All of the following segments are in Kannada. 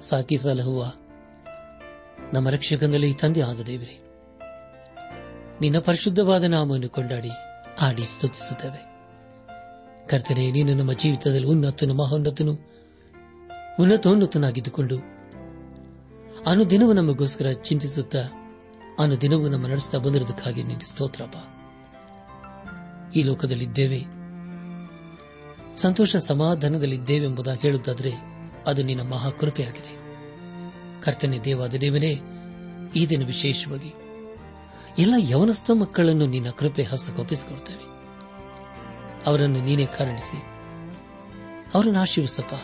ಸಾಕಿ ಸಲಹುವ ನಮ್ಮ ರಕ್ಷಕನಲ್ಲಿ ತಂದೆ ಆದ ದೇವರೇ, ನಿನ್ನ ಪರಿಶುದ್ಧವಾದ ನಾಮವನ್ನು ಕೊಂಡಾಡಿ ಆಡಿ ಸ್ತುತಿಸುತ್ತೇವೆ. ಕರ್ತನೆ, ನೀನು ನಮ್ಮ ಜೀವಿತದಲ್ಲಿ ಉನ್ನತನು, ಮಹೋನ್ನತನು, ಉನ್ನತೋನ್ನತನಾಗಿದ್ದುಕೊಂಡು ಅನುದಿನವೂ ನಮಗೋಸ್ಕರ ಚಿಂತಿಸುತ್ತಾ ಅನುದಿನವೂ ನಮ್ಮ ನಡೆಸ್ತಾ ಬಂದಿರೋದಕ್ಕಾಗಿ ನಿನ್ನ ಸ್ತೋತ್ರಪ್ಪ. ಈ ಲೋಕದಲ್ಲಿದ್ದೇವೆ, ಸಂತೋಷ ಸಮಾಧಾನದಲ್ಲಿದ್ದೇವೆ ಎಂಬುದಾಗಿ ಹೇಳುತ್ತಾದರೆ ಅದು ನಿನ್ನ ಮಹಾಕೃಪೆಯಾಗಿದೆ. ಕರ್ತನೆ ದೇವಾದ ದೇವನೇ ಈ ದಿನ ವಿಶೇಷವಾಗಿ ಎಲ್ಲ ಯವನಸ್ಥ ಮಕ್ಕಳನ್ನು ನಿನ್ನ ಕೃಪೆ ಹಸಗೊಪ್ಪಿಸಿಕೊಡ್ತೇವೆ ಅವರನ್ನು ನೀನೇ ಕಾರಣಿಸಿ, ಅವರನ್ನು ಆಶೀರ್ವಿಸಪ್ಪ.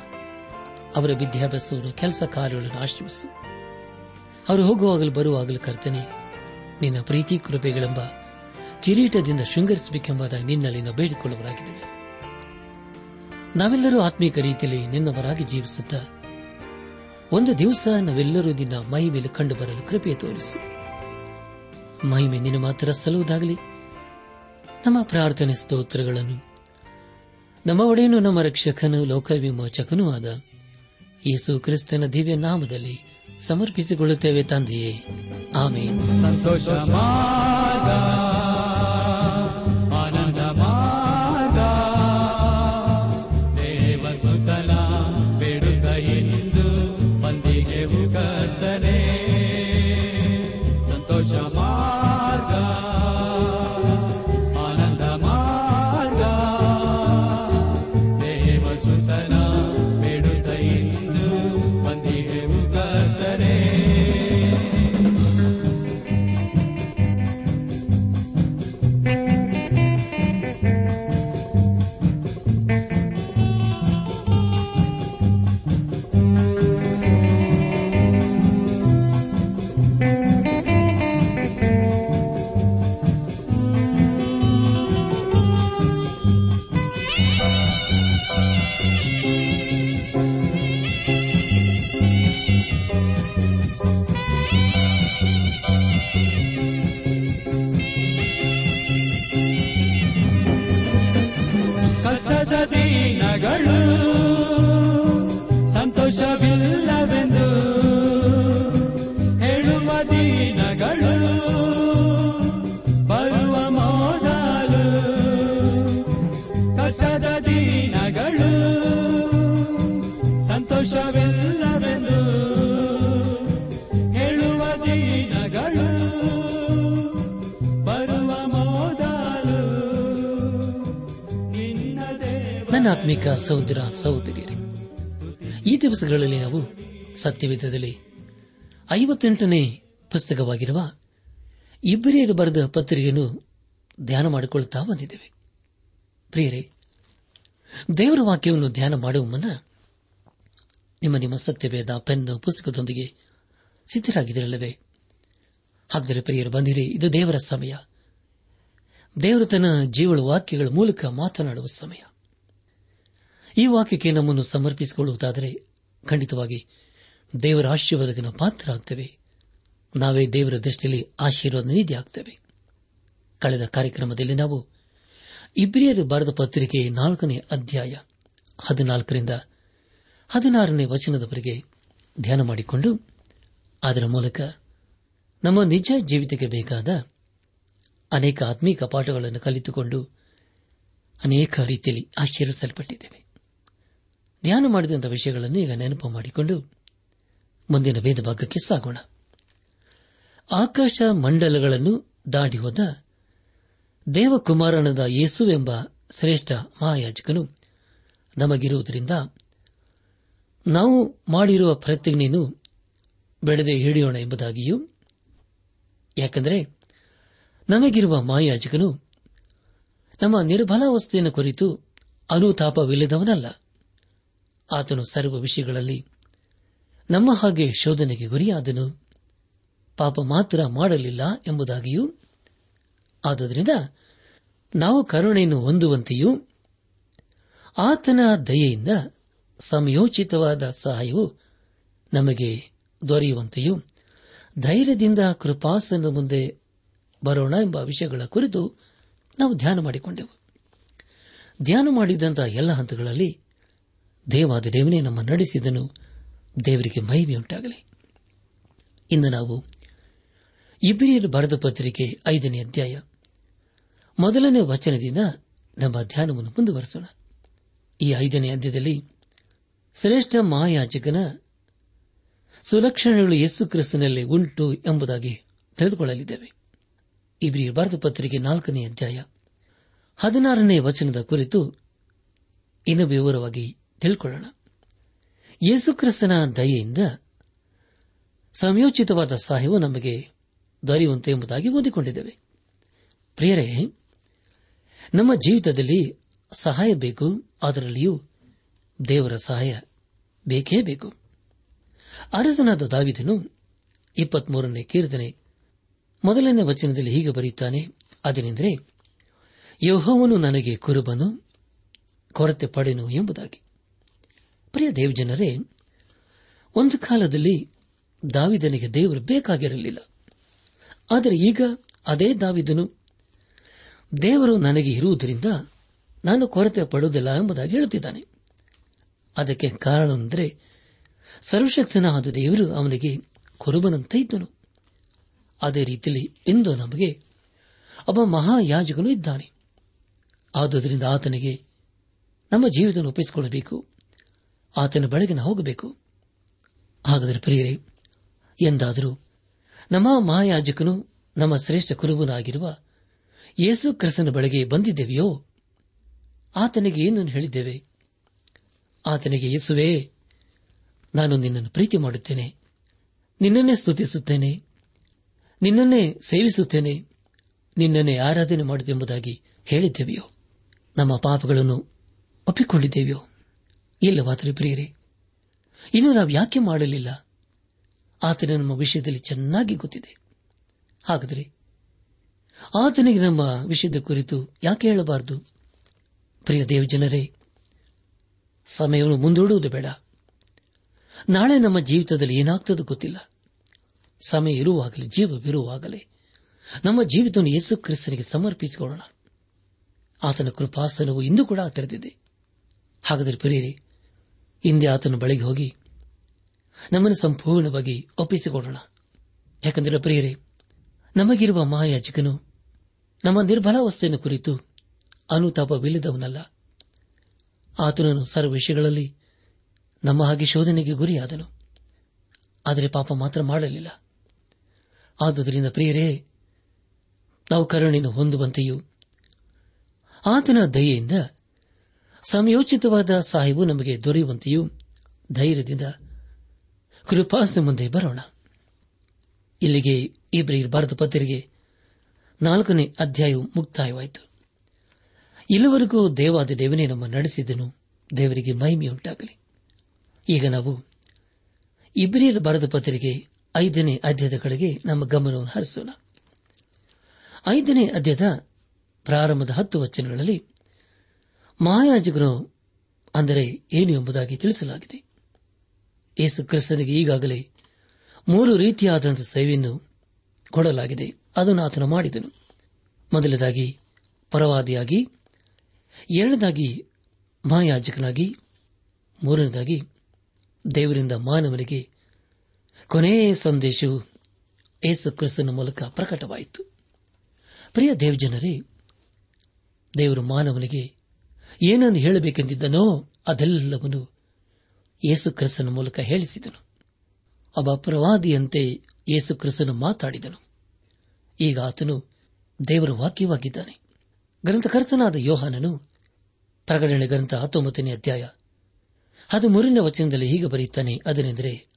ಅವರ ವಿದ್ಯಾಭ್ಯಾಸವನ್ನು, ಕೆಲಸ ಕಾರ್ಯಗಳನ್ನು ಆಶೀರ್ವಿಸು. ಅವರು ಹೋಗುವಾಗಲೂ ಬರುವಾಗಲೂ ಕರ್ತನೆ, ನಿನ್ನ ಪ್ರೀತಿ ಕೃಪೆಗಳೆಂಬ ಕಿರೀಟದಿಂದ ಶೃಂಗರಿಸಬೇಕೆಂಬುದಾಗಿ ನಿನ್ನಲ್ಲಿ ನಾವು ಬೇಡಿಕೊಳ್ಳುವರಾಗಿದ್ದೇವೆ ನಾವೆಲ್ಲರೂ ಆತ್ಮೀಕ ರೀತಿಯಲ್ಲಿ ನಿನ್ನವರಾಗಿ ಜೀವಿಸುತ್ತ ಒಂದು ದಿವಸ ನಾವೆಲ್ಲರೂ ನಿನ್ನ ಮೈ ಮೇಲೆ ಕಂಡು ಬರಲು ಕೃಪೆ ತೋರಿಸು. ಮಹಿಮೆ ನಿನ್ನ ಮಾತ್ರ ಸಲ್ಲುವುದಾಗಲಿ. ನಮ್ಮ ಪ್ರಾರ್ಥನೆ ಸ್ತೋತ್ರಗಳನ್ನು. ನಮ್ಮ ಒಡೆಯನು, ನಮ್ಮ ರಕ್ಷಕನು ಲೋಕ ವಿಮೋಚಕನೂ ಆದ ಯೇಸು ಕ್ರಿಸ್ತನ ದಿವ್ಯ ನಾಮದಲ್ಲಿ ಸಮರ್ಪಿಸಿಕೊಳ್ಳುತ್ತೇವೆ ತಂದೆಯೇ. ಆಮೇಲೆ ಆತ್ಮಿಕ ಸಹೋದರ ಸಹೋದರಿಯರೇ, ಈ ದಿವಸಗಳಲ್ಲಿ ನಾವು ಸತ್ಯವೇಧದಲ್ಲಿ ಐವತ್ತೆಂಟನೇ ಪುಸ್ತಕವಾಗಿರುವ ಇಬ್ಬರಿಯರು ಬರೆದ ಪತ್ರಿಕೆಯನ್ನು ಧ್ಯಾನ ಮಾಡಿಕೊಳ್ಳುತ್ತಾ ಬಂದಿದ್ದೇವೆ. ಪ್ರಿಯರೇ, ದೇವರ ವಾಕ್ಯವನ್ನು ಧ್ಯಾನ ಮಾಡುವ ಮುನ್ನ ನಿಮ್ಮ ನಿಮ್ಮ ಸತ್ಯವೇದ ಪೆನ್ ಪುಸ್ತಕದೊಂದಿಗೆ ಸಿದ್ಧರಾಗಿದ್ದಿರಲ್ಲವೇ? ಹಾಗಾದರೆ ಪ್ರಿಯರು ಬಂದಿರಿ, ಇದು ದೇವರ ಸಮಯ. ದೇವರು ತನ್ನ ಜೀವಳ ವಾಕ್ಯಗಳ ಮೂಲಕ ಮಾತನಾಡುವ ಸಮಯ. ಈ ವಾಕ್ಯಕ್ಕೆ ನಮ್ಮನ್ನು ಸಮರ್ಪಿಸಿಕೊಳ್ಳುವುದಾದರೆ ಖಂಡಿತವಾಗಿ ದೇವರ ಆಶೀರ್ವಾದಕ್ಕೆ ನಾವು ಪಾತ್ರ ಆಗ್ತೇವೆ ನಾವೇ ದೇವರ ದೃಷ್ಟಿಯಲ್ಲಿ ಆಶೀರ್ವಾದ ನಿಧಿ ಆಗ್ತೇವೆ. ಕಳೆದ ಕಾರ್ಯಕ್ರಮದಲ್ಲಿ ನಾವು ಇಬ್ರಿಯರು ಬರೆದ ಪತ್ರಿಕೆ ನಾಲ್ಕನೇ ಅಧ್ಯಾಯ ಹದಿನಾಲ್ಕರಿಂದ ಹದಿನಾರನೇ ವಚನದವರೆಗೆ ಧ್ಯಾನ ಮಾಡಿಕೊಂಡು ಅದರ ಮೂಲಕ ನಮ್ಮ ನಿಜ ಜೀವಿತಕ್ಕೆ ಬೇಕಾದ ಅನೇಕ ಆತ್ಮೀಕ ಪಾಠಗಳನ್ನು ಕಲಿತುಕೊಂಡು ಅನೇಕ ರೀತಿಯಲ್ಲಿ ಆಶೀರ್ವಿಸಲ್ಪಟ್ಟಿದ್ದೇವೆ ಧ್ಯಾನ ಮಾಡಿದಂಥ ವಿಷಯಗಳನ್ನು ಈಗ ನೆನಪು ಮಾಡಿಕೊಂಡು ಮುಂದಿನ ವೇದ ಭಾಗಕ್ಕೆ ಸಾಗೋಣ. ಆಕಾಶ ಮಂಡಲಗಳನ್ನು ದಾಡಿ ಹೋದ ದೇವಕುಮಾರನದ ಯೇಸು ಎಂಬ ಶ್ರೇಷ್ಠ ಮಹಾಯಾಜಕನು ನಮಗಿರುವುದರಿಂದ ನಾವು ಮಾಡಿರುವ ಪ್ರತಿಜ್ಞೆಯನ್ನು ಬೆಳೆದೇ ಹಿಡಿಯೋಣ ಎಂಬುದಾಗಿಯೂ, ಯಾಕೆಂದರೆ ನಮಗಿರುವ ಮಾಯಾಜಕನು ನಮ್ಮ ನಿರ್ಬಲಾವಸ್ಥೆಯನ್ನು ಕುರಿತು ಅನುತಾಪವಿಲ್ಲದವನಲ್ಲ. ಆತನು ಸರ್ವ ವಿಷಯಗಳಲ್ಲಿ ನಮ್ಮ ಹಾಗೆ ಶೋಧನೆಗೆ ಗುರಿಯಾದನು. ಪಾಪ ಮಾತ್ರ ಮಾಡಲಿಲ್ಲ ಎಂಬುದಾಗಿಯೂ, ಆದ್ದರಿಂದ ನಾವು ಕರುಣೆಯನ್ನು ಹೊಂದುವಂತೆಯೂ, ಆತನ ದಯೆಯಿಂದ ಸಮಯೋಚಿತವಾದ ಸಹಾಯವು ನಮಗೆ ದೊರೆಯುವಂತೆಯೂ, ಧೈರ್ಯದಿಂದ ಕೃಪಾಸನ ಮುಂದೆ ಬರೋಣ ಎಂಬ ವಿಷಯಗಳ ಕುರಿತು ನಾವು ಧ್ಯಾನ ಮಾಡಿಕೊಂಡೆವು. ಧ್ಯಾನ ಮಾಡಿದಂತಹ ಎಲ್ಲ ಹಂತಗಳಲ್ಲಿ ದೇವಾದ ದೇವನೇ ನಮ್ಮ ನಡೆಸಿದನು. ದೇವರಿಗೆ ಮಹಿಮೆಯುಂಟಾಗಲಿ. ಇಂದು ನಾವು ಇಬ್ರಿಯರು ಬರೆದ ಪತ್ರಿಕೆ ಐದನೇ ಅಧ್ಯಾಯ. ಮೊದಲನೇ ವಚನದಿಂದ ನಮ್ಮ ಧ್ಯಾನವನ್ನು ಮುಂದುವರೆಸೋಣ. ಈ ಐದನೇ ಅಧ್ಯಾಯದಲ್ಲಿ ಶ್ರೇಷ್ಠ ಮಹಾಯಾಜಕನ ಸುಲಕ್ಷಣಗಳು ಯೇಸು ಕ್ರಿಸ್ತನಲ್ಲಿ ಉಂಟು ಎಂಬುದಾಗಿ ತಿಳಿದುಕೊಳ್ಳಲಿದ್ದೇವೆ. ಇಬ್ರಿಯರ್ ಭಾರತ ಪತ್ರಿಕೆ ನಾಲ್ಕನೇ ಅಧ್ಯಾಯ ಹದಿನಾರನೇ ವಚನದ ಕುರಿತು ಇನ್ನು ವಿವರವಾಗಿ ತಿಳ್ಕೊಳ್ಳೋಣ. ಯೇಸುಕ್ರಿಸ್ತನ ದಯೆಯಿಂದ ಸಂಯೋಚಿತವಾದ ಸಹಾಯವು ನಮಗೆ ದೊರೆಯುವಂತೆ ಎಂಬುದಾಗಿ ಓದಿಕೊಂಡಿದ್ದೇವೆ. ಪ್ರಿಯರೇ, ನಮ್ಮ ಜೀವಿತದಲ್ಲಿ ಸಹಾಯ ಬೇಕು, ಅದರಲ್ಲಿಯೂ ದೇವರ ಸಹಾಯ ಬೇಕೇ ಬೇಕು. ಅರಸನಾದ ದಾವಿದನು ಇಪ್ಪತ್ಮೂರನೇ ಕೀರ್ತನೆ ಮೊದಲನೇ ವಚನದಲ್ಲಿ ಹೀಗೆ ಬರೆಯುತ್ತಾನೆ, ಅದೇನೆಂದರೆ, ಯೋಹವನು ನನಗೆ ಕುರುಬನು, ಕೊರತೆ ಪಡೆನು ಎಂಬುದಾಗಿ. ಪ್ರಿಯ ದೇವಜನರೇ, ಒಂದು ಕಾಲದಲ್ಲಿ ದಾವಿದನಿಗೆ ದೇವರು ಬೇಕಾಗಿರಲಿಲ್ಲ. ಆದರೆ ಈಗ ಅದೇ ದಾವಿದನು, ದೇವರು ನನಗೆ ಇರುವುದರಿಂದ ನಾನು ಕೊರತೆ ಪಡುವುದಿಲ್ಲ ಎಂಬುದಾಗಿ ಹೇಳುತ್ತಿದ್ದಾನೆ. ಅದಕ್ಕೆ ಕಾರಣವೆಂದರೆ ಸರ್ವಶಕ್ತನಾದ ದೇವರು ಅವನಿಗೆ ಕುರುಬನಂತೆ ಇದ್ದನು. ಅದೇ ರೀತಿಯಲ್ಲಿ ಇಂದು ನಮಗೆ ಒಬ್ಬ ಮಹಾಯಾಜಕನು ಇದ್ದಾನೆ. ಆದುದರಿಂದ ಆತನಿಗೆ ನಮ್ಮ ಜೀವಿತ ಒಪ್ಪಿಸಿಕೊಳ್ಳಬೇಕು. ಆತನ ಬೆಳಗಿನ ಹೋಗಬೇಕು. ಹಾಗಾದರೆ ಪ್ರಿಯರೇ, ಎಂದಾದರೂ ನಮ್ಮ ಮಹಾಯಾಜಕನು ನಮ್ಮ ಶ್ರೇಷ್ಠ ಕುರುಬನಾಗಿರುವ ಯೇಸು ಕ್ರಿಸ್ತನ ಬಳಿಗೆ ಬಂದಿದ್ದೇವೆಯೋ? ಆತನಿಗೆ ಏನನ್ನು ಹೇಳಿದ್ದೇವೆ? ಆತನಿಗೆ, ಯೇಸುವೇ, ನಾನು ನಿನ್ನನ್ನು ಪ್ರೀತಿ ಮಾಡುತ್ತೇನೆ. ನಿನ್ನನ್ನೇ ಸ್ತುತಿಸುತ್ತೇನೆ. ನಿನ್ನನ್ನೇ ಸೇವಿಸುತ್ತೇನೆ. ನಿನ್ನನ್ನೇ ಆರಾಧನೆ ಮಾಡುತ್ತೆಂಬುದಾಗಿ ಹೇಳಿದ್ದೇವೆಯೋ? ನಮ್ಮ ಪಾಪಗಳನ್ನು ಒಪ್ಪಿಕೊಂಡಿದ್ದೇವೆಯೋ? ಇಲ್ಲವಾದರೆ ಪ್ರಿಯರೇ, ಇನ್ನು ನಾವು ಯಾಕೆ ಮಾಡಲಿಲ್ಲ? ಆತನ ನಮ್ಮ ವಿಷಯದಲ್ಲಿ ಚೆನ್ನಾಗಿ ಗೊತ್ತಿದೆ. ಹಾಗಾದರೆ ಆತನಿಗೆ ನಮ್ಮ ವಿಷಯದ ಕುರಿತು ಯಾಕೆ ಹೇಳಬಾರದು? ಪ್ರಿಯ ದೇವಜನರೇ, ಸಮಯವನ್ನು ಮುಂದೂಡುವುದು ಬೇಡ. ನಾಳೆ ನಮ್ಮ ಜೀವಿತದಲ್ಲಿ ಏನಾಗ್ತದೆ ಗೊತ್ತಿಲ್ಲ. ಸಮಯ ಇರುವಾಗಲೇ ಜೀವವಿರುವಾಗಲೇ ನಮ್ಮ ಜೀವಿತವನ್ನು ಯೇಸು ಕ್ರಿಸ್ತನಿಗೆ ಸಮರ್ಪಿಸಿಕೊಳ್ಳೋಣ. ಆತನ ಕೃಪಾಸನವು ಇಂದು ಕೂಡ ತೆರೆದಿದೆ. ಹಾಗಾದರೆ ಪ್ರಿಯರೇ ಹಿಂದೆ ಆತನ ಬಳಿಗೆ ಹೋಗಿ ನಮ್ಮನ್ನು ಸಂಪೂರ್ಣವಾಗಿ ಒಪ್ಪಿಸಿಕೊಡೋಣ. ಯಾಕೆಂದರೆ ಪ್ರಿಯರೇ, ನಮಗಿರುವ ಮಹಾಯಾಜಕನು ನಮ್ಮ ನಿರ್ಬಲಾವಸ್ಥೆಯನ್ನು ಕುರಿತು ಅನುತಾಪವಿಲ್ಲದವನಲ್ಲ. ಆತನನ್ನು ಸರ್ವ ವಿಷಯಗಳಲ್ಲಿ ನಮ್ಮ ಹಾಗೆ ಶೋಧನೆಗೆ ಗುರಿಯಾದನು. ಆದರೆ ಪಾಪ ಮಾತ್ರ ಮಾಡಲಿಲ್ಲ. ಆದುದರಿಂದ ಪ್ರಿಯರೇ, ನಾವು ಕರುಣೆಯನ್ನು ಹೊಂದುವಂತೆಯೂ ಆತನ ದಯೆಯಿಂದ ಸಮಯೋಚಿತವಾದ ಸಾಹೇಬು ನಮಗೆ ದೊರೆಯುವಂತೆಯೂ ಧೈರ್ಯದಿಂದ ಕೃಪಾಸ ಮುಂದೆ ಬರೋಣ. ಇಲ್ಲಿಗೆ ಇಬ್ರಿಯರ್ ಭಾರತ ಪತ್ರಿಕೆ ನಾಲ್ಕನೇ ಅಧ್ಯಾಯವು ಮುಕ್ತಾಯವಾಯಿತು. ಇಲ್ಲಿವರೆಗೂ ದೇವಾದ ದೇವನೇ ನಮ್ಮ ನಡೆಸಿದನು, ದೇವರಿಗೆ ಮಹಿಮೆಯುಂಟಾಗಲಿ. ಈಗ ನಾವು ಇಬ್ರಿಯರ ಬರೆದ ಪತ್ರಿಕೆ ಐದನೇ ಅಧ್ಯಾಯದ ಕಡೆಗೆ ನಮ್ಮ ಗಮನವನ್ನು ಹರಿಸೋಣ. ಐದನೇ ಅಧ್ಯಾಯದ ಪ್ರಾರಂಭದ ಹತ್ತು ವಚನಗಳಲ್ಲಿ ಮಹಾಯಾಜಕರು ಅಂದರೆ ಏನು ಎಂಬುದಾಗಿ ತಿಳಿಸಲಾಗಿದೆ. ಯೇಸು ಕ್ರಿಸ್ತನಿಗೆ ಈಗಾಗಲೇ ಮೂರು ರೀತಿಯಾದಂಥ ಸೇವೆಯನ್ನು ಕೊಡಲಾಗಿದೆ. ಅದನ್ನು ಆತನು ಮಾಡಿದನು. ಮೊದಲದಾಗಿ ಪರವಾದಿಯಾಗಿ, ಎರಡನೇದಾಗಿ ಮಹಾಯಾಜಕನಾಗಿ ಮೂರನೇದಾಗಿ ದೇವರಿಂದ ಮಾನವನಿಗೆ ಕೊನೆಯ ಸಂದೇಶವು ಯೇಸು ಕ್ರಿಸ್ತನ ಮೂಲಕ ಪ್ರಕಟವಾಯಿತು. ಪ್ರಿಯ ದೇವಜನರೇ, ದೇವರು ಮಾನವನಿಗೆ ಏನನ್ನು ಹೇಳಬೇಕೆಂದಿದ್ದನೋ ಅದೆಲ್ಲವನ್ನು ಯೇಸು ಕ್ರಿಸ್ತನ ಮೂಲಕ ಹೇಳಿಸಿದನು. ಒಬ್ಬ ಪ್ರವಾದಿಯಂತೆ ಯೇಸು ಕ್ರಿಸ್ತನು ಮಾತಾಡಿದನು. ಈಗ ಆತನು ದೇವರ ವಾಕ್ಯವಾಗಿದ್ದಾನೆ. ಗ್ರಂಥಕರ್ತನಾದ ಯೋಹಾನನು ಪ್ರಕಟಣೆ ಗ್ರಂಥ ಹತ್ತೊಂಬತ್ತನೇ ಅಧ್ಯಾಯ ಹದಿಮೂರನೇ ವಚನದಲ್ಲಿ ಹೀಗೆ ಬರೆಯುತ್ತಾನೆ, ಅದನೆಂದರೆ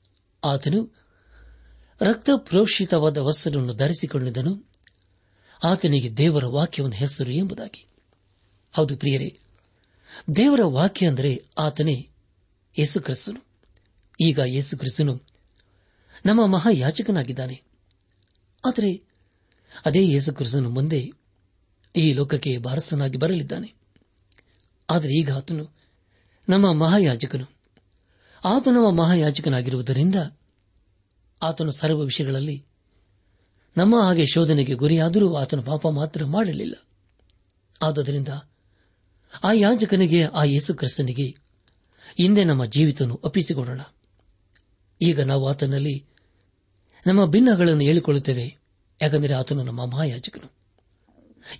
ಆತನು ರಕ್ತ ಪ್ರೋಕ್ಷಿತವಾದ ವಸ್ತ್ರವನ್ನು ಧರಿಸಿಕೊಂಡಿದ್ದನು. ಆತನಿಗೆ ದೇವರ ವಾಕ್ಯವನ್ನು ಹೆಸರು ಎಂಬುದಾಗಿ. ಹೌದು ಪ್ರಿಯರೇ ದೇವರ ವಾಕ್ಯ ಅಂದರೆ ಆತನೇ ಯೇಸುಕ್ರಿಸ್ತನು. ಈಗ ಯೇಸುಕ್ರಿಸ್ತನು ನಮ್ಮ ಮಹಾಯಾಚಕನಾಗಿದ್ದಾನೆ ಆದರೆ ಅದೇ ಯೇಸುಕ್ರಿಸ್ತನು ಮುಂದೆ ಈ ಲೋಕಕ್ಕೆ ಬಾರಸನಾಗಿ ಬರಲಿದ್ದಾನೆ. ಆದರೆ ಈಗ ಆತನು ನಮ್ಮ ಮಹಾಯಾಜಕನು. ಆತ ನಮ್ಮ ಮಹಾಯಾಜಕನಾಗಿರುವುದರಿಂದ ಆತನು ಸರ್ವ ವಿಷಯಗಳಲ್ಲಿ ನಮ್ಮ ಹಾಗೆ ಶೋಧನೆಗೆ ಗುರಿಯಾದರೂ ಆತನು ಪಾಪ ಮಾತ್ರ ಮಾಡಲಿಲ್ಲ. ಆದುದರಿಂದ ಆ ಯಾಜಕನಿಗೆ, ಆ ಯೇಸು ಕ್ರಿಸ್ತನಿಗೆ ಹಿಂದೆ ನಮ್ಮ ಜೀವಿತವನ್ನು ಒಪ್ಪಿಸಿಕೊಡೋಣ ಈಗ ನಾವು ಆತನಲ್ಲಿ ನಮ್ಮ ಭಿನ್ನಗಳನ್ನು ಹೇಳಿಕೊಳ್ಳುತ್ತೇವೆ. ಯಾಕಂದರೆ ಆತನು ನಮ್ಮ ಮಹಾಯಾಜಕನು.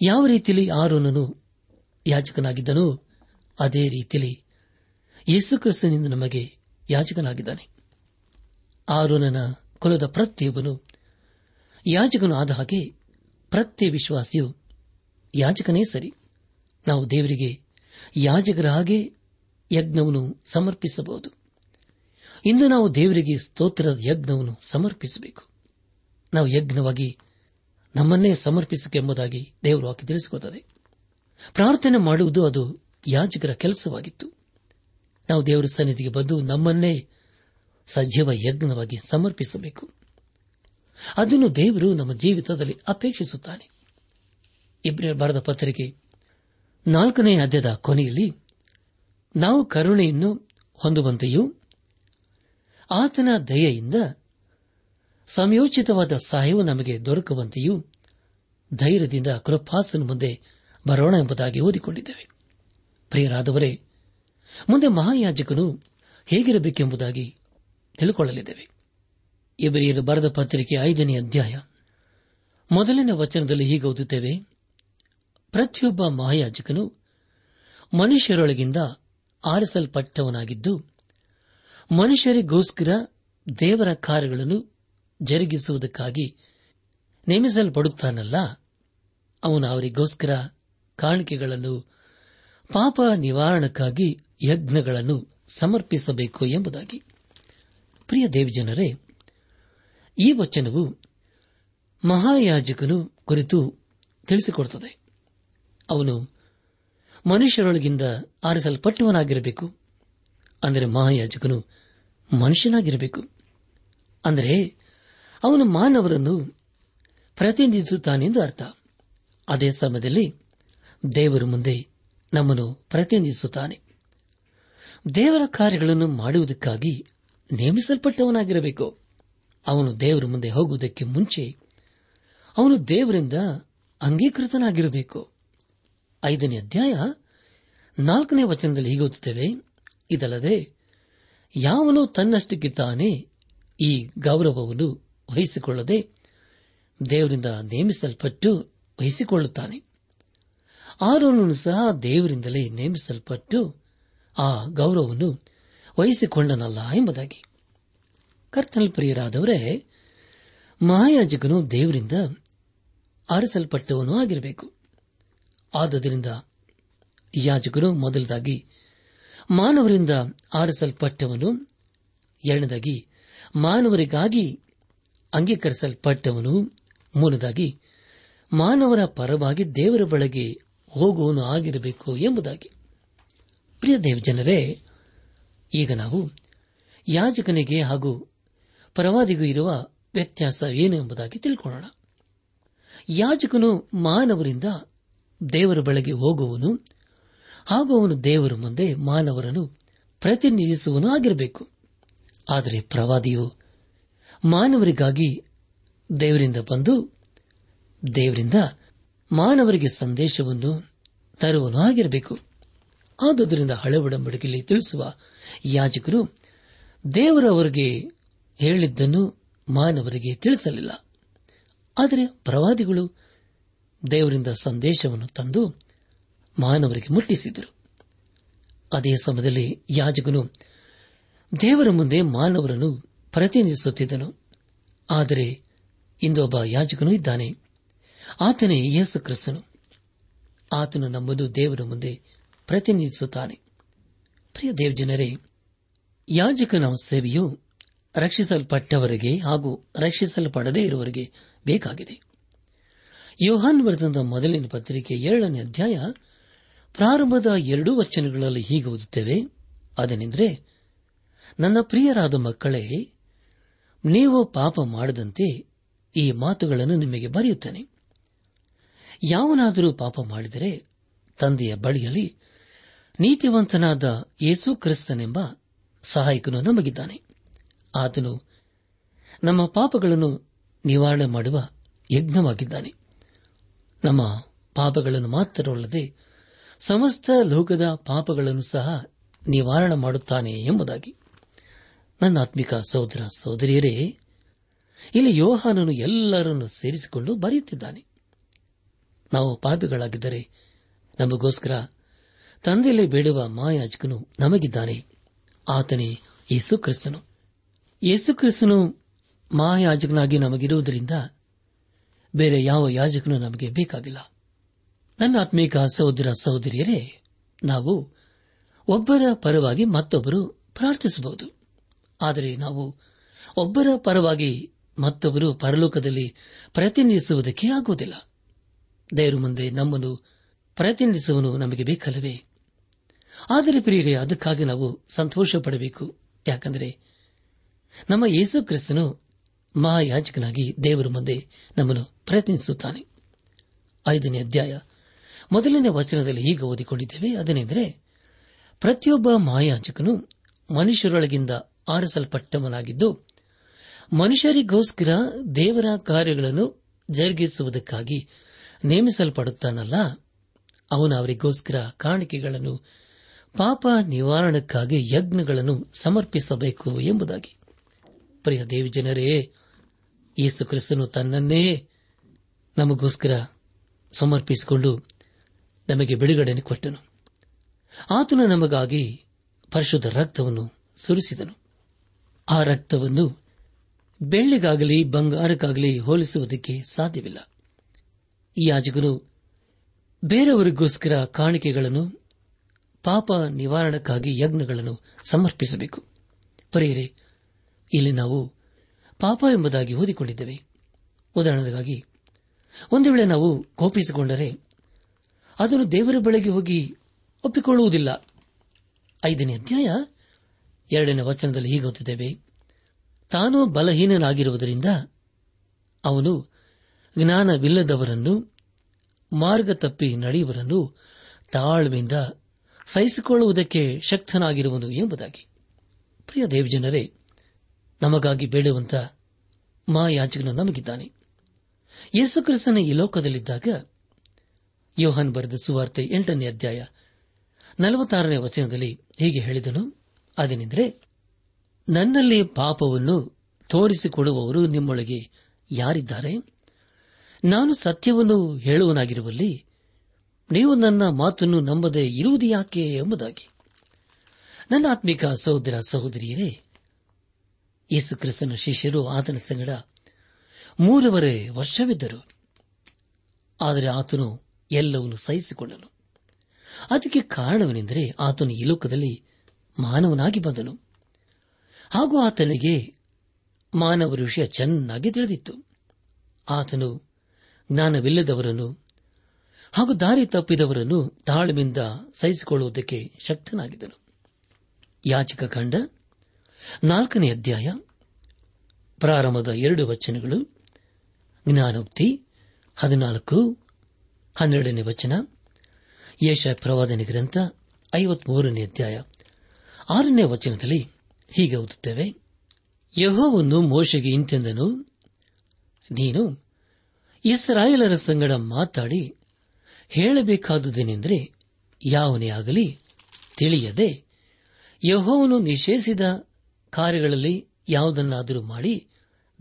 ಯಾವ ರೀತಿಯಲ್ಲಿ ಆರೋನನು ಯಾಜಕನಾಗಿದ್ದನೋ ಅದೇ ರೀತಿಯಲ್ಲಿ ಯೇಸು ಕ್ರಿಸ್ತನಿಂದ ನಮಗೆ ಯಾಜಕನಾಗಿದ್ದಾನೆ. ಆರೋನನ ಕುಲದ ಪ್ರತಿಯೊಬ್ಬನು ಯಾಜಕನು ಆದ ಹಾಗೆ ಪ್ರತಿ ವಿಶ್ವಾಸಿಯು ಯಾಜಕನೇ ಸರಿ. ನಾವು ದೇವರಿಗೆ ಯಾಜಕರ ಹಾಗೆ ಯಜ್ಞವನ್ನು ಸಮರ್ಪಿಸಬಹುದು. ಇಂದು ನಾವು ದೇವರಿಗೆ ಸ್ತೋತ್ರದ ಯಜ್ಞವನ್ನು ಸಮರ್ಪಿಸಬೇಕು. ನಾವು ಯಜ್ಞವಾಗಿ ನಮ್ಮನ್ನೇ ಸಮರ್ಪಿಸಬೇಕೆಂಬುದಾಗಿ ದೇವರು ಆಕೆ ತಿಳಿಸಿಕೊಡುತ್ತದೆ ಪ್ರಾರ್ಥನೆ ಮಾಡುವುದು ಅದು ಯಾಜಕರ ಕೆಲಸವಾಗಿತ್ತು. ನಾವು ದೇವರ ಸನ್ನಿಧಿಗೆ ಬಂದು ನಮ್ಮನ್ನೇ ಸಜೀವ ಯಜ್ಞವಾಗಿ ಸಮರ್ಪಿಸಬೇಕು. ಅದನ್ನು ದೇವರು ನಮ್ಮ ಜೀವಿತದಲ್ಲಿ ಅಪೇಕ್ಷಿಸುತ್ತಾನೆ. ಇಬ್ರಿಯ ಬರೆದ ಪತ್ರಿಕೆ ನಾಲ್ಕನೇ ಅಧ್ಯದ ಕೊನೆಯಲ್ಲಿ ನಾವು ಕರುಣೆಯನ್ನು ಹೊಂದುವಂತೆಯೂ ಆತನ ದಯೆಯಿಂದ ಸಂಯೋಚಿತವಾದ ಸಹಾಯವು ನಮಗೆ ದೊರಕುವಂತೆಯೂ ಧೈರ್ಯದಿಂದ ಕೃಪಾಸನ ಮುಂದೆ ಬರೋಣ ಎಂಬುದಾಗಿ ಓದಿಕೊಂಡಿದ್ದೇವೆ. ಪ್ರಿಯರಾದವರೇ, ಮುಂದೆ ಮಹಾಯಾಜಕನು ಹೇಗಿರಬೇಕೆಂಬುದಾಗಿ ತಿಳಿಕೊಳ್ಳಲಿದ್ದೇವೆ. ಇಬ್ಬರಿಯರು ಬರೆದ ಪತ್ರಿಕೆ ಐದನೇ ಅಧ್ಯಾಯ. ಮೊದಲನೇ ವಚನದಲ್ಲಿ ಹೀಗೆ ಓದುತ್ತೇವೆ ಪ್ರತಿಯೊಬ್ಬ ಮಹಾಯಾಜಕನು ಮನುಷ್ಯರೊಳಗಿಂದ ಆರಿಸಲ್ಪಟ್ಟವನಾಗಿದ್ದು, ಮನುಷ್ಯರಿಗೋಸ್ಕರ ದೇವರ ಕಾರ್ಯಗಳನ್ನು ಜರುಗಿಸುವುದಕ್ಕಾಗಿ ನೇಮಿಸಲ್ಪಡುತ್ತಾನಲ್ಲ? ಅವನು ಅವರಿಗೋಸ್ಕರ ಕಾಣಿಕೆಗಳನ್ನು, ಪಾಪ ನಿವಾರಣಕ್ಕಾಗಿ ಯಜ್ಞಗಳನ್ನು ಸಮರ್ಪಿಸಬೇಕು ಎಂಬುದಾಗಿ. ಪ್ರಿಯ ದೇವಜನರೇ, ಈ ವಚನವು ಮಹಾಯಾಜಕನು ಕುರಿತು ತಿಳಿಸಿಕೊಡುತ್ತದೆ. ಅವನು ಮನುಷ್ಯರೊಳಗಿಂದ ಆರಿಸಲ್ಪಟ್ಟವನಾಗಿರಬೇಕು. ಅಂದರೆ ಮಹಾಯಾಜಕನು ಮನುಷ್ಯನಾಗಿರಬೇಕು. ಅಂದರೆ ಅವನು ಮಾನವರನ್ನು ಪ್ರತಿನಿಧಿಸುತ್ತಾನೆಂದು ಅರ್ಥ. ಅದೇ ಸಮಯದಲ್ಲಿ ದೇವರ ಮುಂದೆ ನಮ್ಮನ್ನು ಪ್ರತಿನಿಧಿಸುತ್ತಾನೆ. ದೇವರ ಕಾರ್ಯಗಳನ್ನು ಮಾಡುವುದಕ್ಕಾಗಿ ನೇಮಿಸಲ್ಪಟ್ಟವನಾಗಿರಬೇಕು. ಅವನು ದೇವರ ಮುಂದೆ ಹೋಗುವುದಕ್ಕೆ ಮುಂಚೆ ಅವನು ದೇವರಿಂದ ಅಂಗೀಕೃತನಾಗಿರಬೇಕು. ಐದನೇ ಅಧ್ಯಾಯ ನಾಲ್ಕನೇ ವಚನದಲ್ಲಿ ಹೀಗೆ ಓದುತ್ತೇವೆ, ಇದಲ್ಲದೆ ಯಾವನು ತನ್ನಷ್ಟಕ್ಕೆ ತಾನೇ ಈ ಗೌರವವನ್ನು ವಹಿಸಿಕೊಳ್ಳದೆ ದೇವರಿಂದ ನೇಮಿಸಲ್ಪಟ್ಟು ವಹಿಸಿಕೊಳ್ಳುತ್ತಾನೆ. ಆರೋನನು ಸಹ ದೇವರಿಂದಲೇ ನೇಮಿಸಲ್ಪಟ್ಟು ಆ ಗೌರವವನ್ನು ವಹಿಸಿಕೊಂಡನಲ್ಲ ಎಂಬುದಾಗಿ. ಕರ್ತನ ಪ್ರಿಯರಾದವರೇ, ಮಹಾಯಾಜಕನು ದೇವರಿಂದ ಆರಿಸಲ್ಪಟ್ಟವನು ಆಗಿರಬೇಕು. ಆದ್ದರಿಂದ ಯಾಜಕರು ಮೊದಲದಾಗಿ ಮಾನವರಿಂದ ಆರಿಸಲ್ಪಟ್ಟವನು, ಎರಡನೇದಾಗಿ ಮಾನವರಿಗಾಗಿ ಅಂಗೀಕರಿಸಲ್ಪಟ್ಟವನು, ಮೂರನೇದಾಗಿ ಮಾನವರ ಪರವಾಗಿ ದೇವರ ಬಳಗೆ ಹೋಗುವನು ಆಗಿರಬೇಕು ಎಂಬುದಾಗಿ. ಪ್ರಿಯ ದೇವಜನರೇ, ಈಗ ನಾವು ಯಾಜಕನಿಗೆ ಹಾಗೂ ಪರವಾದಿಗೂ ಇರುವ ವ್ಯತ್ಯಾಸ ಏನು ಎಂಬುದಾಗಿ ತಿಳ್ಕೊಳ್ಳೋಣ. ಯಾಜಕನು ಮಾನವರಿಂದ ದೇವರ ಬಳಿಗೆ ಹೋಗುವನು. ಹಾಗೂ ಅವನು ದೇವರ ಮುಂದೆ ಮಾನವರನ್ನು ಪ್ರತಿನಿಧಿಸುವನು ಆಗಿರಬೇಕು. ಆದರೆ ಪ್ರವಾದಿಯು ಮಾನವರಿಗಾಗಿ ದೇವರಿಂದ ಬಂದು ದೇವರಿಂದ ಮಾನವರಿಗೆ ಸಂದೇಶವನ್ನು ತರುವನು ಆಗಿರಬೇಕು. ಆದುದರಿಂದ ಹಳೆ ತಿಳಿಸುವ ಯಾಜಕರು ದೇವರವರಿಗೆ ಹೇಳಿದ್ದನ್ನು ಮಾನವರಿಗೆ ತಿಳಿಸಲಿಲ್ಲ. ಆದರೆ ಪ್ರವಾದಿಗಳು ದೇವರಿಂದ ಸಂದೇಶವನ್ನು ತಂದು ಮಾನವರಿಗೆ ಮುಟ್ಟಿಸಿದರು. ಅದೇ ಸಮಯದಲ್ಲಿ ಯಾಜಕನು ದೇವರ ಮುಂದೆ ಮಾನವರನ್ನು ಪ್ರತಿನಿಧಿಸುತ್ತಿದ್ದನು. ಆದರೆ ಇಂದೊಬ್ಬ ಯಾಜಕನು ಇದ್ದಾನೆ. ಆತನೇ ಯೇಸು ಕ್ರಿಸ್ತನು. ಆತನು ನಮ್ಮನ್ನು ದೇವರ ಮುಂದೆ ಪ್ರತಿನಿಧಿಸುತ್ತಾನೆ. ಪ್ರಿಯ ದೇವಜನರೇ, ಯಾಜಕನ ಸೇವೆಯು ರಕ್ಷಿಸಲ್ಪಟ್ಟವರಿಗೆ ಹಾಗೂ ರಕ್ಷಿಸಲ್ಪಡದೇ ಇರುವವರಿಗೆ ಬೇಕಾಗಿದೆ. ಯೋಹಾನ್ ವರ್ಧನದ ಮೊದಲಿನ ಪತ್ರಿಕೆ ಎರಡನೇ ಅಧ್ಯಾಯ ಪ್ರಾರಂಭದ ಎರಡೂ ವಚನಗಳಲ್ಲಿ ಹೀಗೆ ಓದುತ್ತೇವೆ. ಅದನೆಂದರೆ, ನನ್ನ ಪ್ರಿಯರಾದ ಮಕ್ಕಳೇ, ನೀವು ಪಾಪ ಮಾಡದಂತೆ ಈ ಮಾತುಗಳನ್ನು ನಿಮಗೆ ಬರೆಯುತ್ತೇನೆ. ಯಾವನಾದರೂ ಪಾಪ ಮಾಡಿದರೆ ತಂದೆಯ ಬಳಿಯಲ್ಲಿ ನೀತಿವಂತನಾದ ಯೇಸು ಕ್ರಿಸ್ತನೆಂಬ ಸಹಾಯಕನು ನಮಗಿದ್ದಾನೆ. ಆತನು ನಮ್ಮ ಪಾಪಗಳನ್ನು ನಿವಾರಣೆ ಮಾಡುವ ಯಜ್ಞವಾಗಿದ್ದಾನೆ. ನಮ್ಮ ಪಾಪಗಳನ್ನು ಮಾತ್ರವಲ್ಲದೆ ಸಮಸ್ತ ಲೋಕದ ಪಾಪಗಳನ್ನು ಸಹ ನಿವಾರಣೆ ಮಾಡುತ್ತಾನೆ ಎಂಬುದಾಗಿ. ನನ್ನ ಆತ್ಮಿಕ ಸಹೋದರ ಸಹೋದರಿಯರೇ, ಇಲ್ಲಿ ಯೋಹಾನನು ಎಲ್ಲರನ್ನು ಸೇರಿಸಿಕೊಂಡು ಬರೆಯುತ್ತಿದ್ದಾನೆ. ನಾವು ಪಾಪಿಗಳಾಗಿದ್ದರೆ ನಮಗೋಸ್ಕರ ತಂದೆಯಲ್ಲೇ ಬೇಡುವ ಮಾಯಾಜಕನು ನಮಗಿದ್ದಾನೆ. ಆತನೇ ಯೇಸುಕ್ರಿಸ್ತನು ಯೇಸುಕ್ರಿಸ್ತನು ಮಾಯಾಜಕನಾಗಿ ನಮಗಿರುವುದರಿಂದ ಬೇರೆ ಯಾವ ಯಾಜಕನು ನಮಗೆ ಬೇಕಾಗಿಲ್ಲ. ನನ್ನ ಆತ್ಮೀಕ ಸಹೋದರ ಸಹೋದರಿಯರೇ, ನಾವು ಒಬ್ಬರ ಪರವಾಗಿ ಮತ್ತೊಬ್ಬರು ಪ್ರಾರ್ಥಿಸಬಹುದು. ಆದರೆ ನಾವು ಒಬ್ಬರ ಪರವಾಗಿ ಮತ್ತೊಬ್ಬರು ಪರಲೋಕದಲ್ಲಿ ಪ್ರತಿನಿಧಿಸುವುದಕ್ಕೆ ಆಗುವುದಿಲ್ಲ. ದೇವರು ಮುಂದೆ ನಮ್ಮನ್ನು ಪ್ರತಿನಿಧಿಸುವನು ನಮಗೆ ಬೇಕಲ್ಲವೇ? ಆದರೆ ಪ್ರಿಯರೇ, ಅದಕ್ಕಾಗಿ ನಾವು ಸಂತೋಷ ಪಡಬೇಕು ಯಾಕಂದರೆ ನಮ್ಮ ಯೇಸು ಕ್ರಿಸ್ತನು ಮಹಾಯಾಜಕನಾಗಿ ದೇವರ ಮುಂದೆ ನಮ್ಮನ್ನು ಪ್ರಯತ್ನಿಸುತ್ತಾನೆ. ಐದನೇ ಅಧ್ಯಾಯ. ಮೊದಲನೇ ವಚನದಲ್ಲಿ ಈಗ ಓದಿಕೊಂಡಿದ್ದೇವೆ, ಅದನೆಂದರೆ, ಪ್ರತಿಯೊಬ್ಬ ಮಹಾಯಾಜಕನು ಮನುಷ್ಯರೊಳಗಿಂದ ಆರಿಸಲ್ಪಟ್ಟವನಾಗಿದ್ದು, ಮನುಷ್ಯರಿಗೋಸ್ಕರ ದೇವರ ಕಾರ್ಯಗಳನ್ನು ಜರುಗಿಸುವುದಕ್ಕಾಗಿ ನೇಮಿಸಲ್ಪಡುತ್ತಾನಲ್ಲ, ಅವನು ಅವರಿಗೋಸ್ಕರ ಕಾಣಿಕೆಗಳನ್ನು, ಪಾಪ ನಿವಾರಣಕ್ಕಾಗಿ ಯಜ್ಞಗಳನ್ನು ಸಮರ್ಪಿಸಬೇಕು ಎಂಬುದಾಗಿ. ಪ್ರಿಯ ದೇವಿಜನರೇ ಯೇಸು ಕ್ರಿಸ್ತನು ತನ್ನನ್ನೇ ನಮಗೋಸ್ಕರ ಸಮರ್ಪಿಸಿಕೊಂಡು ನಮಗೆ ಬಿಡುಗಡೆಯನ್ನು ಕೊಟ್ಟನು. ಆತನು ನಮಗಾಗಿ ಪರಿಶುದ್ಧ ರಕ್ತವನ್ನು ಸುರಿಸಿದನು. ಆ ರಕ್ತವನ್ನು ಬೆಳ್ಳಿಗಾಗಲಿ, ಬಂಗಾರಕ್ಕಾಗಲಿ ಹೋಲಿಸುವುದಕ್ಕೆ ಸಾಧ್ಯವಿಲ್ಲ. ಈ ಯಾಜಕನು ಬೇರೆಯವರಿಗೋಸ್ಕರ ಕಾಣಿಕೆಗಳನ್ನು, ಪಾಪ ನಿವಾರಣಕ್ಕಾಗಿ ಯಜ್ಞಗಳನ್ನು ಸಮರ್ಪಿಸಬೇಕು. ಪರಿಯರೆ ಇಲ್ಲಿ ನಾವು ಪಾಪ ಎಂಬುದಾಗಿ ಓದಿಕೊಂಡಿದ್ದೇವೆ. ಉದಾಹರಣೆಗಾಗಿ, ಒಂದು ವೇಳೆ ನಾವು ಕೋಪಿಸಿಕೊಂಡರೆ ಅದನ್ನು ದೇವರ ಬಳಿಗೆ ಹೋಗಿ ಒಪ್ಪಿಕೊಳ್ಳುವುದಿಲ್ಲ. ಐದನೇ ಅಧ್ಯಾಯ ಎರಡನೇ ವಚನದಲ್ಲಿ ಹೀಗೆ ಓದಿದ್ದೇವೆ ತಾನು ಬಲಹೀನನಾಗಿರುವುದರಿಂದ ಅವನು ಜ್ಞಾನವಿಲ್ಲದವರನ್ನು, ಮಾರ್ಗ ತಪ್ಪಿ ನಡೆಯುವರನ್ನು ತಾಳ್ಮೆಯಿಂದ ಸಹಿಸಿಕೊಳ್ಳುವುದಕ್ಕೆ ಶಕ್ತನಾಗಿರುವನು ಎಂಬುದಾಗಿ. ಪ್ರಿಯ ದೇವಜನರೇ ನಮಗಾಗಿ ಬೇಡುವಂತ ಮಾಯಾಚಕನು ನಮಗಿದ್ದಾನೆ. ಯೇಸುಕ್ರಿಸ್ತನ ಈ ಲೋಕದಲ್ಲಿದ್ದಾಗ ಯೋಹನ್ ಬರೆದ ಸುವಾರ್ತೆ ಎಂಟನೇ ಅಧ್ಯಾಯ ನಲವತ್ತಾರನೇ ವಚನದಲ್ಲಿ ಹೀಗೆ ಹೇಳಿದನು, ಅದೇನೆಂದರೆ, ನನ್ನಲ್ಲಿ ಪಾಪವನ್ನು ತೋರಿಸಿಕೊಡುವವರು ನಿಮ್ಮೊಳಗೆ ಯಾರಿದ್ದಾರೆ? ನಾನು ಸತ್ಯವನ್ನು ಹೇಳುವನಾಗಿರುವಲ್ಲಿ ನೀವು ನನ್ನ ಮಾತನ್ನು ನಂಬದೆ ಇರುವುದು ಯಾಕೆ ಎಂಬುದಾಗಿ. ನನ್ನ ಆತ್ಮಿಕ ಸಹೋದರ ಸಹೋದರಿಯರೇ ಯೇಸು ಕ್ರಿಸ್ತನ ಶಿಷ್ಯರು ಆತನ ಸಂಗಡ ಮೂರುವರೆ ವರ್ಷವಿದ್ದರು. ಆದರೆ ಆತನು ಎಲ್ಲವನ್ನು ಸಹಿಸಿಕೊಂಡನು. ಅದಕ್ಕೆ ಕಾರಣವೆಂದರೆ ಆತನು ಈ ಲೋಕದಲ್ಲಿ ಮಾನವನಾಗಿ ಬಂದನು. ಹಾಗೂ ಆತನಿಗೆ ಮಾನವರ ವಿಷಯ ಚೆನ್ನಾಗಿ ತಿಳಿದಿತ್ತು. ಆತನು ಜ್ಞಾನವಿಲ್ಲದವರನ್ನು ಹಾಗೂ ದಾರಿ ತಪ್ಪಿದವರನ್ನು ತಾಳ್ಮೆಯಿಂದ ಸಹಿಸಿಕೊಳ್ಳುವುದಕ್ಕೆ ಶಕ್ತನಾಗಿದ್ದನು. ಯಾಚಕ ಕಂಡ ನಾಲ್ಕನೇ ಅಧ್ಯಾಯ, ಪ್ರಾರಂಭದ ಎರಡು ವಚನಗಳು, ಜ್ಞಾನೋಕ್ತಿ, ಹದಿನಾಲ್ಕು, ಹನ್ನೆರಡನೇ ವಚನ ಯೇಷ ಪ್ರವಾದನೆ ಗ್ರಂಥ, ಐವತ್ಮೂರನೇ ಅಧ್ಯಾಯ. ಆರನೇ ವಚನದಲ್ಲಿ ಹೀಗೆ ಓದುತ್ತೇವೆ ಯಹೋವನ್ನು ಮೋಶೆಗೆ ಇಂತೆಂದನು, ನೀನು ಇಸ್ರಾಯೇಲರ ಸಂಗಡ ಮಾತಾಡಿ ಹೇಳಬೇಕಾದುದೇನೆಂದರೆ, ಯಾವನೇ ಆಗಲಿ ತಿಳಿಯದೆ ಯಹೋವನು ನಿಷೇಧಿಸಿದ ಕಾರ್ಯಗಳಲ್ಲಿ ಯಾವುದನ್ನಾದರೂ ಮಾಡಿ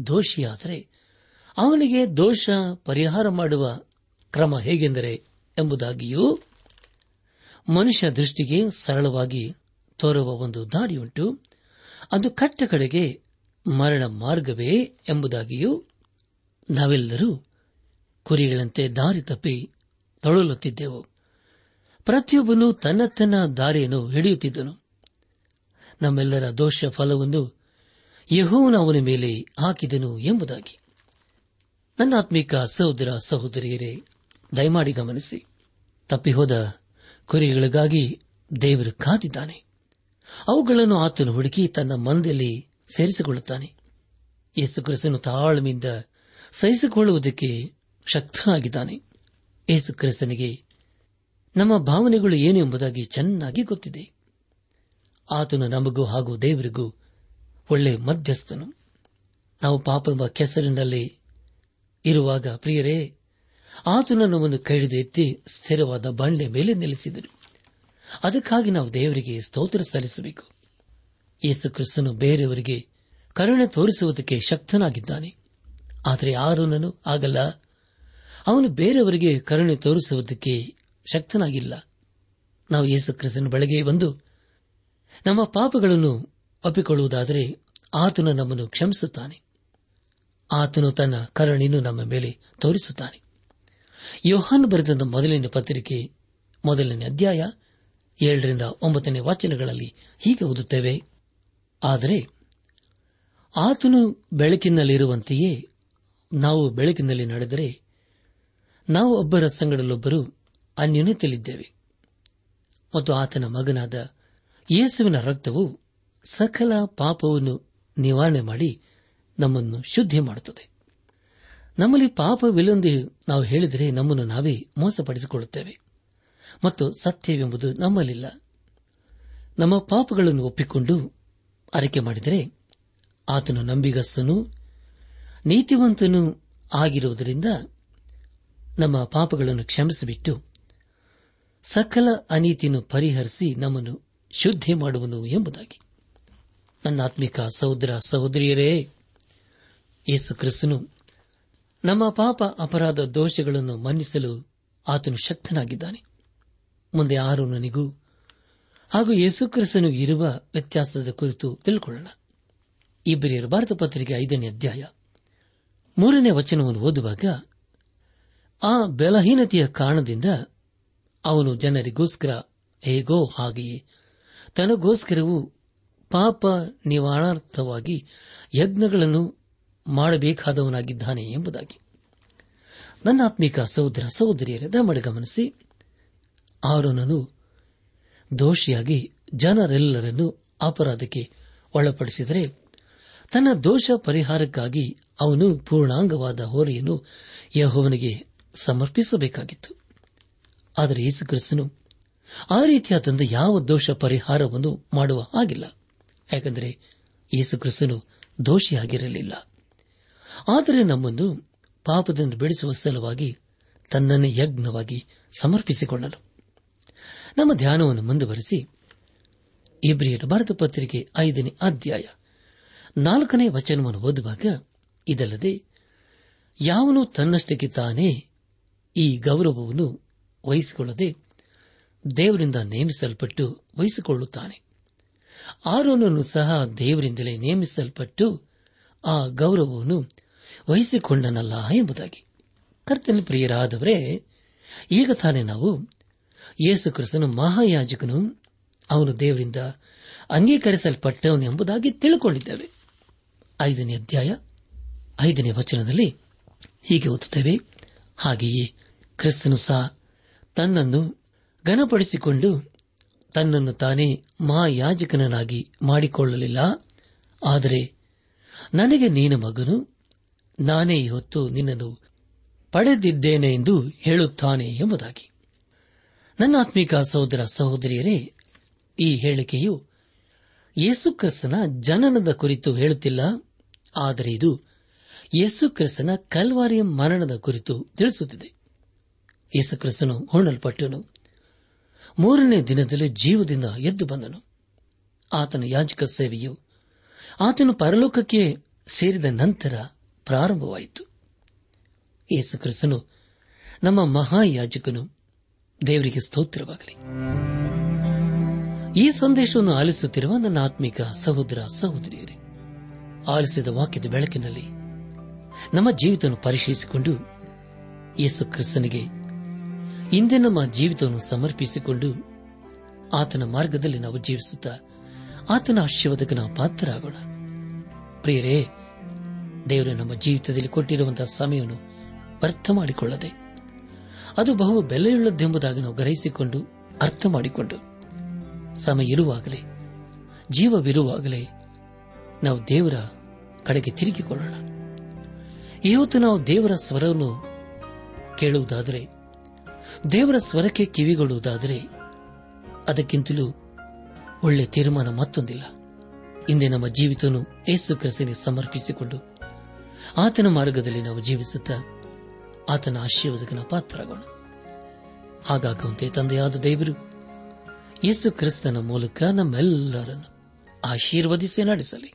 ದೋಷಿಯಾದರೆ ಅವನಿಗೆ ದೋಷ ಪರಿಹಾರ ಮಾಡುವ ಕ್ರಮ ಹೇಗೆಂದರೆ ಎಂಬುದಾಗಿಯೂ ಮನುಷ್ಯ ದೃಷ್ಟಿಗೆ ಸರಳವಾಗಿ ತೋರುವ ಒಂದು ದಾರಿಯುಂಟು. ಅದು ಕಟ್ಟ ಕಡೆಗೆ ಮರಣ ಮಾರ್ಗವೇ ಎಂಬುದಾಗಿಯೂ ನಾವೆಲ್ಲರೂ ಕುರಿಗಳಂತೆ ದಾರಿ ತಪ್ಪಿ ತೊಳಲುತ್ತಿದ್ದೆವು. ಪ್ರತಿಯೊಬ್ಬನು ತನ್ನ ತನ್ನ ದಾರಿಯನ್ನು ಹಿಡಿಯುತ್ತಿದ್ದನು. ನಮ್ಮೆಲ್ಲರ ದೋಷ ಫಲವನ್ನು ಯಹೋವನ ಅವನ ಮೇಲೆ ಹಾಕಿದನು ಎಂಬುದಾಗಿ. ನನ್ನ ಆತ್ಮಿಕ ಸಹೋದರ ಸಹೋದರಿಯರೇ, ದಯಮಾಡಿ ಗಮನಿಸಿ. ತಪ್ಪಿಹೋದ ಕುರಿಗಳಿಗಾಗಿ ದೇವರು ಕಾದಿದ್ದಾನೆ. ಅವುಗಳನ್ನು ಆತನು ಹುಡುಕಿ ತನ್ನ ಮನದಲ್ಲಿ ಸೇರಿಸಿಕೊಳ್ಳುತ್ತಾನೆ. ಯೇಸು ಕ್ರಿಸ್ತನು ತಾಳ್ಮೆಯಿಂದ ಸಹಿಸಿಕೊಳ್ಳುವುದಕ್ಕೆ ಶಕ್ತನಾಗಿದ್ದಾನೆ. ಯೇಸುಕ್ರಿಸ್ತನಿಗೆ ನಮ್ಮ ಭಾವನೆಗಳು ಏನು ಎಂಬುದಾಗಿ ಚೆನ್ನಾಗಿ ಗೊತ್ತಿದೆ. ಆತನು ನಮಗೂ ಹಾಗೂ ದೇವರಿಗೂ ಒಳ್ಳೆ ಮಧ್ಯಸ್ಥನು. ನಾವು ಪಾಪ ಎಂಬ ಕೆಸರಿನಲ್ಲಿ ಇರುವಾಗ ಪ್ರಿಯರೇ ಆತನು ನಮ್ಮನ್ನು ಕೈಡಿದು ಎತ್ತಿ ಸ್ಥಿರವಾದ ಬಂಡೆ ಮೇಲೆ ನಿಲ್ಲಿಸಿದರು. ಅದಕ್ಕಾಗಿ ನಾವು ದೇವರಿಗೆ ಸ್ತೋತ್ರ ಸಲ್ಲಿಸಬೇಕು. ಯೇಸು ಕ್ರಿಸ್ತನು ಬೇರೆಯವರಿಗೆ ಕರುಣೆ ತೋರಿಸುವುದಕ್ಕೆ ಶಕ್ತನಾಗಿದ್ದಾನೆ. ಆದರೆ ಆರೋನನು ಆಗಲ್ಲ ಅವನು ಬೇರೆಯವರಿಗೆ ಕರುಣೆ ತೋರಿಸುವುದಕ್ಕೆ ಶಕ್ತನಾಗಿಲ್ಲ. ನಾವು ಯೇಸು ಕ್ರಿಸ್ತನ ಬಂದು ನಮ್ಮ ಪಾಪಗಳನ್ನು ಒಪ್ಪಿಕೊಳ್ಳುವುದಾದರೆ ಆತನು ನಮ್ಮನ್ನು ಕ್ಷಮಿಸುತ್ತಾನೆ. ಆತನು ತನ್ನ ಕರುಣೆಯನ್ನು ನಮ್ಮ ಮೇಲೆ ತೋರಿಸುತ್ತಾನೆ. ಯೋಹಾನ್ ಬರೆದ ಮೊದಲನೇ ಪತ್ರಿಕೆ, ಮೊದಲನೇ ಅಧ್ಯಾಯ, ಏಳರಿಂದ ಒಂಬತ್ತನೇ ವಾಚನಗಳಲ್ಲಿ ಹೀಗೆ ಓದುತ್ತೇವೆ. ಆದರೆ, ಆತನು ಬೆಳಕಿನಲ್ಲಿರುವಂತೆಯೇ ನಾವು ಬೆಳಕಿನಲ್ಲಿ ನಡೆದರೆ, ನಾವು ಒಬ್ಬರ ಸಂಗಡಲೊಬ್ಬರು ಅನ್ಯೂನ್ಯತೆಯಲ್ಲಿದ್ದೇವೆ ಮತ್ತು ಆತನ ಮಗನಾದ ಯೇಸುವಿನ ರಕ್ತವು ಸಕಲ ಪಾಪವನ್ನು ನಿವಾರಣೆ ಮಾಡಿ ನಮ್ಮನ್ನು ಶುದ್ಧಿ ಮಾಡುತ್ತದೆ. ನಮ್ಮಲ್ಲಿ ಪಾಪವಿಲ್ಲೊಂದು ನಾವು ಹೇಳಿದರೆ ನಮ್ಮನ್ನು ನಾವೇ ಮೋಸಪಡಿಸಿಕೊಳ್ಳುತ್ತೇವೆ. ಮತ್ತು ಸತ್ಯವೆಂಬುದು ನಮ್ಮಲ್ಲಿಲ್ಲ. ನಮ್ಮ ಪಾಪಗಳನ್ನು ಒಪ್ಪಿಕೊಂಡು ಅರಿಕೆ ಮಾಡಿದರೆ ಆತನು ನಂಬಿಗಸ್ತನು, ನೀತಿವಂತನೂ ಆಗಿರುವುದರಿಂದ ನಮ್ಮ ಪಾಪಗಳನ್ನು ಕ್ಷಮಿಸಿಬಿಟ್ಟು ಸಕಲ ಅನೀತಿಯನ್ನು ಪರಿಹರಿಸಿ ನಮ್ಮನ್ನು ಶುದ್ಧಿ ಮಾಡುವನು ಎಂಬುದಾಗಿ. ನನ್ನ ಆತ್ಮಿಕ ಸಹೋದರ ಸಹೋದರಿಯರೇ, ಯೇಸು ಕ್ರಿಸ್ತನು ನಮ್ಮ ಪಾಪ ಅಪರಾಧ ದೋಷಗಳನ್ನು ಮನ್ನಿಸಲು ಆತನು ಶಕ್ತನಾಗಿದ್ದಾನೆ. ಮುಂದೆ ಆರೋನನಿಗೂ ಹಾಗೂ ಯೇಸುಕ್ರಿಸ್ತನು ಇರುವ ವ್ಯತ್ಯಾಸದ ಕುರಿತು ತಿಳ್ಕೊಳ್ಳೋಣ. ಇಬ್ಬರಿಯರ ಭಾರತ ಪತ್ರಿಕೆ ಐದನೇ ಅಧ್ಯಾಯ ಮೂರನೇ ವಚನವನ್ನು ಓದುವಾಗ, ಆ ಬಲಹೀನತೆಯ ಕಾರಣದಿಂದ ಅವನು ಜನರಿಗೋಸ್ಕರ ಹೇಗೋ ಹಾಗೆಯೇ ತನಗೋಸ್ಕರವೂ ಪಾಪ ನಿವಾರಣಾರ್ಥವಾಗಿ ಯಜ್ಞಗಳನ್ನು ಮಾಡಬೇಕಾದವನಾಗಿದ್ದಾನೆ ಎಂಬುದಾಗಿ. ನನ್ನ ಆತ್ಮಿಕ ಸಹೋದರ ಸಹೋದರಿಯರ ದಮಡ ಗಮನಿಸಿ. ಆರೋನನು ದೋಷಿಯಾಗಿ ಜನರೆಲ್ಲರನ್ನು ಅಪರಾಧಕ್ಕೆ ಒಳಪಡಿಸಿದರೆ ತನ್ನ ದೋಷ ಪರಿಹಾರಕ್ಕಾಗಿ ಅವನು ಪೂರ್ಣಾಂಗವಾದ ಹೋರೆಯನ್ನು ಯಹೋವನಿಗೆ ಸಮರ್ಪಿಸಬೇಕಾಗಿತ್ತು. ಆದರೆ ಯೇಸುಕ್ರಿಸ್ತನು ಆ ರೀತಿಯಾದಂಥ ಯಾವ ದೋಷ ಪರಿಹಾರವನ್ನು ಮಾಡುವ ಹಾಗಿಲ್ಲ. ಯಾಕೆಂದರೆ ಯೇಸುಕ್ರಿಸ್ತನು ದೋಷಿಯಾಗಿರಲಿಲ್ಲ. ಆದರೆ ನಮ್ಮನ್ನು ಪಾಪದಿಂದ ಬಿಡಿಸುವ ಸಲುವಾಗಿ ತನ್ನನ್ನು ಯಜ್ಞವಾಗಿ ಸಮರ್ಪಿಸಿಕೊಳ್ಳಲು. ನಮ್ಮ ಧ್ಯಾನವನ್ನು ಮುಂದುವರೆಸಿ ಇಬ್ರಿಯರ ಭಾರತ ಪತ್ರಿಕೆ ಐದನೇ ಅಧ್ಯಾಯ ನಾಲ್ಕನೇ ವಚನವನ್ನು ಓದುವಾಗ ಇದಲ್ಲದೆ, ಯಾವನು ತನ್ನಷ್ಟಕ್ಕೆ ತಾನೇ ಈ ಗೌರವವನ್ನು ವಹಿಸಿಕೊಳ್ಳದೆ ದೇವರಿಂದ ನೇಮಿಸಲ್ಪಟ್ಟು ವಹಿಸಿಕೊಳ್ಳುತ್ತಾನೆ. ಆರೋನನ್ನು ಸಹ ದೇವರಿಂದಲೇ ನೇಮಿಸಲ್ಪಟ್ಟು ಆ ಗೌರವವನ್ನು ವಹಿಸಿಕೊಂಡನಲ್ಲ ಎಂಬುದಾಗಿ. ಕರ್ತನ ಪ್ರಿಯರಾದವರೇ, ಈಗ ತಾನೇ ನಾವು ಯೇಸು ಕ್ರಿಸ್ತನು ಮಹಾಯಾಜಕನು, ಅವನು ದೇವರಿಂದ ಅಂಗೀಕರಿಸಲ್ಪಟ್ಟವನು ಎಂಬುದಾಗಿ ತಿಳ್ಕೊಂಡಿದ್ದೇವೆ. ಐದನೇ ಅಧ್ಯಾಯ, ಐದನೇ ವಚನದಲ್ಲಿ ಹೀಗೆ ಓದುತ್ತೇವೆ, ಹಾಗೆಯೇ ಕ್ರಿಸ್ತನು ಸಹ ತನ್ನನ್ನು ಘನಪಡಿಸಿಕೊಂಡು ತನ್ನನ್ನು ತಾನೇ ಮಹಾಯಾಜಕನನ್ನಾಗಿ ಮಾಡಿಕೊಳ್ಳಲಿಲ್ಲ. ಆದರೆ ನನಗೆ ನೀನ ಮಗನು, ನಾನೇ ಹೊತ್ತು ನಿನ್ನನ್ನು ಪಡೆದಿದ್ದೇನೆ ಎಂದು ಹೇಳುತ್ತಾನೆ ಎಂಬುದಾಗಿ. ನನ್ನ ಆತ್ಮಿಕ ಸಹೋದರ ಸಹೋದರಿಯರೇ, ಈ ಹೇಳಿಕೆಯು ಯೇಸುಕ್ರಿಸ್ತನ ಜನನದ ಕುರಿತು ಹೇಳುತ್ತಿಲ್ಲ, ಆದರೆ ಇದು ಯೇಸುಕ್ರಿಸ್ತನ ಕಲ್ವಾರಿಯ ಮರಣದ ಕುರಿತು ತಿಳಿಸುತ್ತಿದೆ. ಯೇಸುಕ್ರಿಸ್ತನು ಹೂಣಲ್ಪಟ್ಟನು. ಮೂರನೇ ದಿನದಲ್ಲಿ ಜೀವದಿಂದ ಎದ್ದು ಬಂದನು. ಆತನ ಯಾಜಕ ಸೇವೆಯು ಆತನು ಪರಲೋಕಕ್ಕೆ ಸೇರಿದ ನಂತರ ಪ್ರಾರಂಭವಾಯಿತು. ಯೇಸುಕ್ರಿಸ್ತನು ನಮ್ಮ ಮಹಾಯಾಜಕನು. ದೇವರಿಗೆ ಸ್ತೋತ್ರವಾಗಲಿ. ಈ ಸಂದೇಶವನ್ನು ಆಲಿಸುತ್ತಿರುವ ನನ್ನ ಆತ್ಮಿಕ ಸಹೋದರ ಸಹೋದರಿಯರೇ, ಆಲಿಸಿದ ವಾಕ್ಯದ ಬೆಳಕಿನಲ್ಲಿ ನಮ್ಮ ಜೀವಿತ ಪರಿಶೀಲಿಸಿಕೊಂಡು ಯೇಸು ಕ್ರಿಸ್ತನಿಗೆ ಇಂದೇ ನಮ್ಮ ಜೀವಿತವನ್ನು ಸಮರ್ಪಿಸಿಕೊಂಡು ಆತನ ಮಾರ್ಗದಲ್ಲಿ ನಾವು ಜೀವಿಸುತ್ತಾ ಆತನ ಆಶೀರ್ವಾದಕ್ಕೆ ನಾವು ಪಾತ್ರರಾಗೋಣ. ಪ್ರಿಯರೇ, ದೇವರು, ನಮ್ಮ ಜೀವಿತದಲ್ಲಿ ಕೊಟ್ಟಿರುವಂತಹ ಸಮಯವನ್ನು ಅರ್ಥ ಮಾಡಿಕೊಳ್ಳದೆ, ಅದು ಬಹು ಬೆಲೆಯುಳ್ಳದ್ದೆಂಬುದಾಗಿ ನಾವು ಗ್ರಹಿಸಿಕೊಂಡು ಅರ್ಥ ಮಾಡಿಕೊಂಡು ಸಮಯ ಇರುವಾಗಲೇ, ಜೀವವಿರುವಾಗಲೇ ನಾವು ದೇವರ ಕಡೆಗೆ ತಿರುಗಿಕೊಳ್ಳೋಣ. ಇವತ್ತು ನಾವು ದೇವರ ಸ್ವರವನ್ನು ಕೇಳುವುದಾದರೆ ದೇವರ ಸ್ವರಕ್ಕೆ ಕಿವಿಗೊಳ್ಳುವುದಾದರೆ ಅದಕ್ಕಿಂತಲೂ ಒಳ್ಳೆ ತೀರ್ಮಾನ ಮತ್ತೊಂದಿಲ್ಲ. ಇಂದೇ ನಮ್ಮ ಜೀವಿತವನ್ನು ಏಸು ಕ್ರಿಸ್ತನಿಗೆ ಸಮರ್ಪಿಸಿಕೊಂಡು ಆತನ ಮಾರ್ಗದಲ್ಲಿ ನಾವು ಜೀವಿಸುತ್ತಾ ಆತನ ಆಶೀರ್ವಾದಕನ ಪಾತ್ರರಾಗೋಣ. ಹಾಗಾಗುವಂತೆ ತಂದೆಯಾದ ದೇವರು ಯೇಸು ಕ್ರಿಸ್ತನ ಮೂಲಕ ನಮ್ಮೆಲ್ಲರನ್ನು ಆಶೀರ್ವದಿಸಿ ನಡೆಸಲಿ.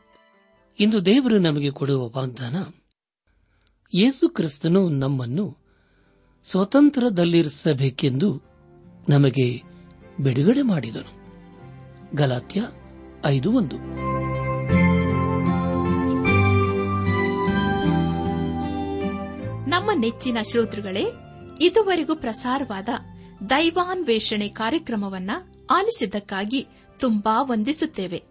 ಇಂದು ದೇವರು ನಮಗೆ ಕೊಡುವ ವಾಗ್ದಾನ, ಯೇಸು ಕ್ರಿಸ್ತನು ನಮ್ಮನ್ನು ಸ್ವತಂತ್ರದಲ್ಲಿರಿಸಬೇಕೆಂದು ನಮಗೆ ಬಿಡುಗಡೆ ಮಾಡಿದನು. ಗಲಾತ್ಯ ಐದು ಒಂದು. ನಮ್ಮ ನೆಚ್ಚಿನ ಶ್ರೋತೃಗಳೇ, ಇದುವರೆಗೂ ಪ್ರಸಾರವಾದ ದೈವಾನ್ವೇಷಣೆ ಕಾರ್ಯಕ್ರಮವನ್ನ ಆಲಿಸಿದ್ದಕ್ಕಾಗಿ ತುಂಬಾ ವಂದಿಸುತ್ತೇವೆ.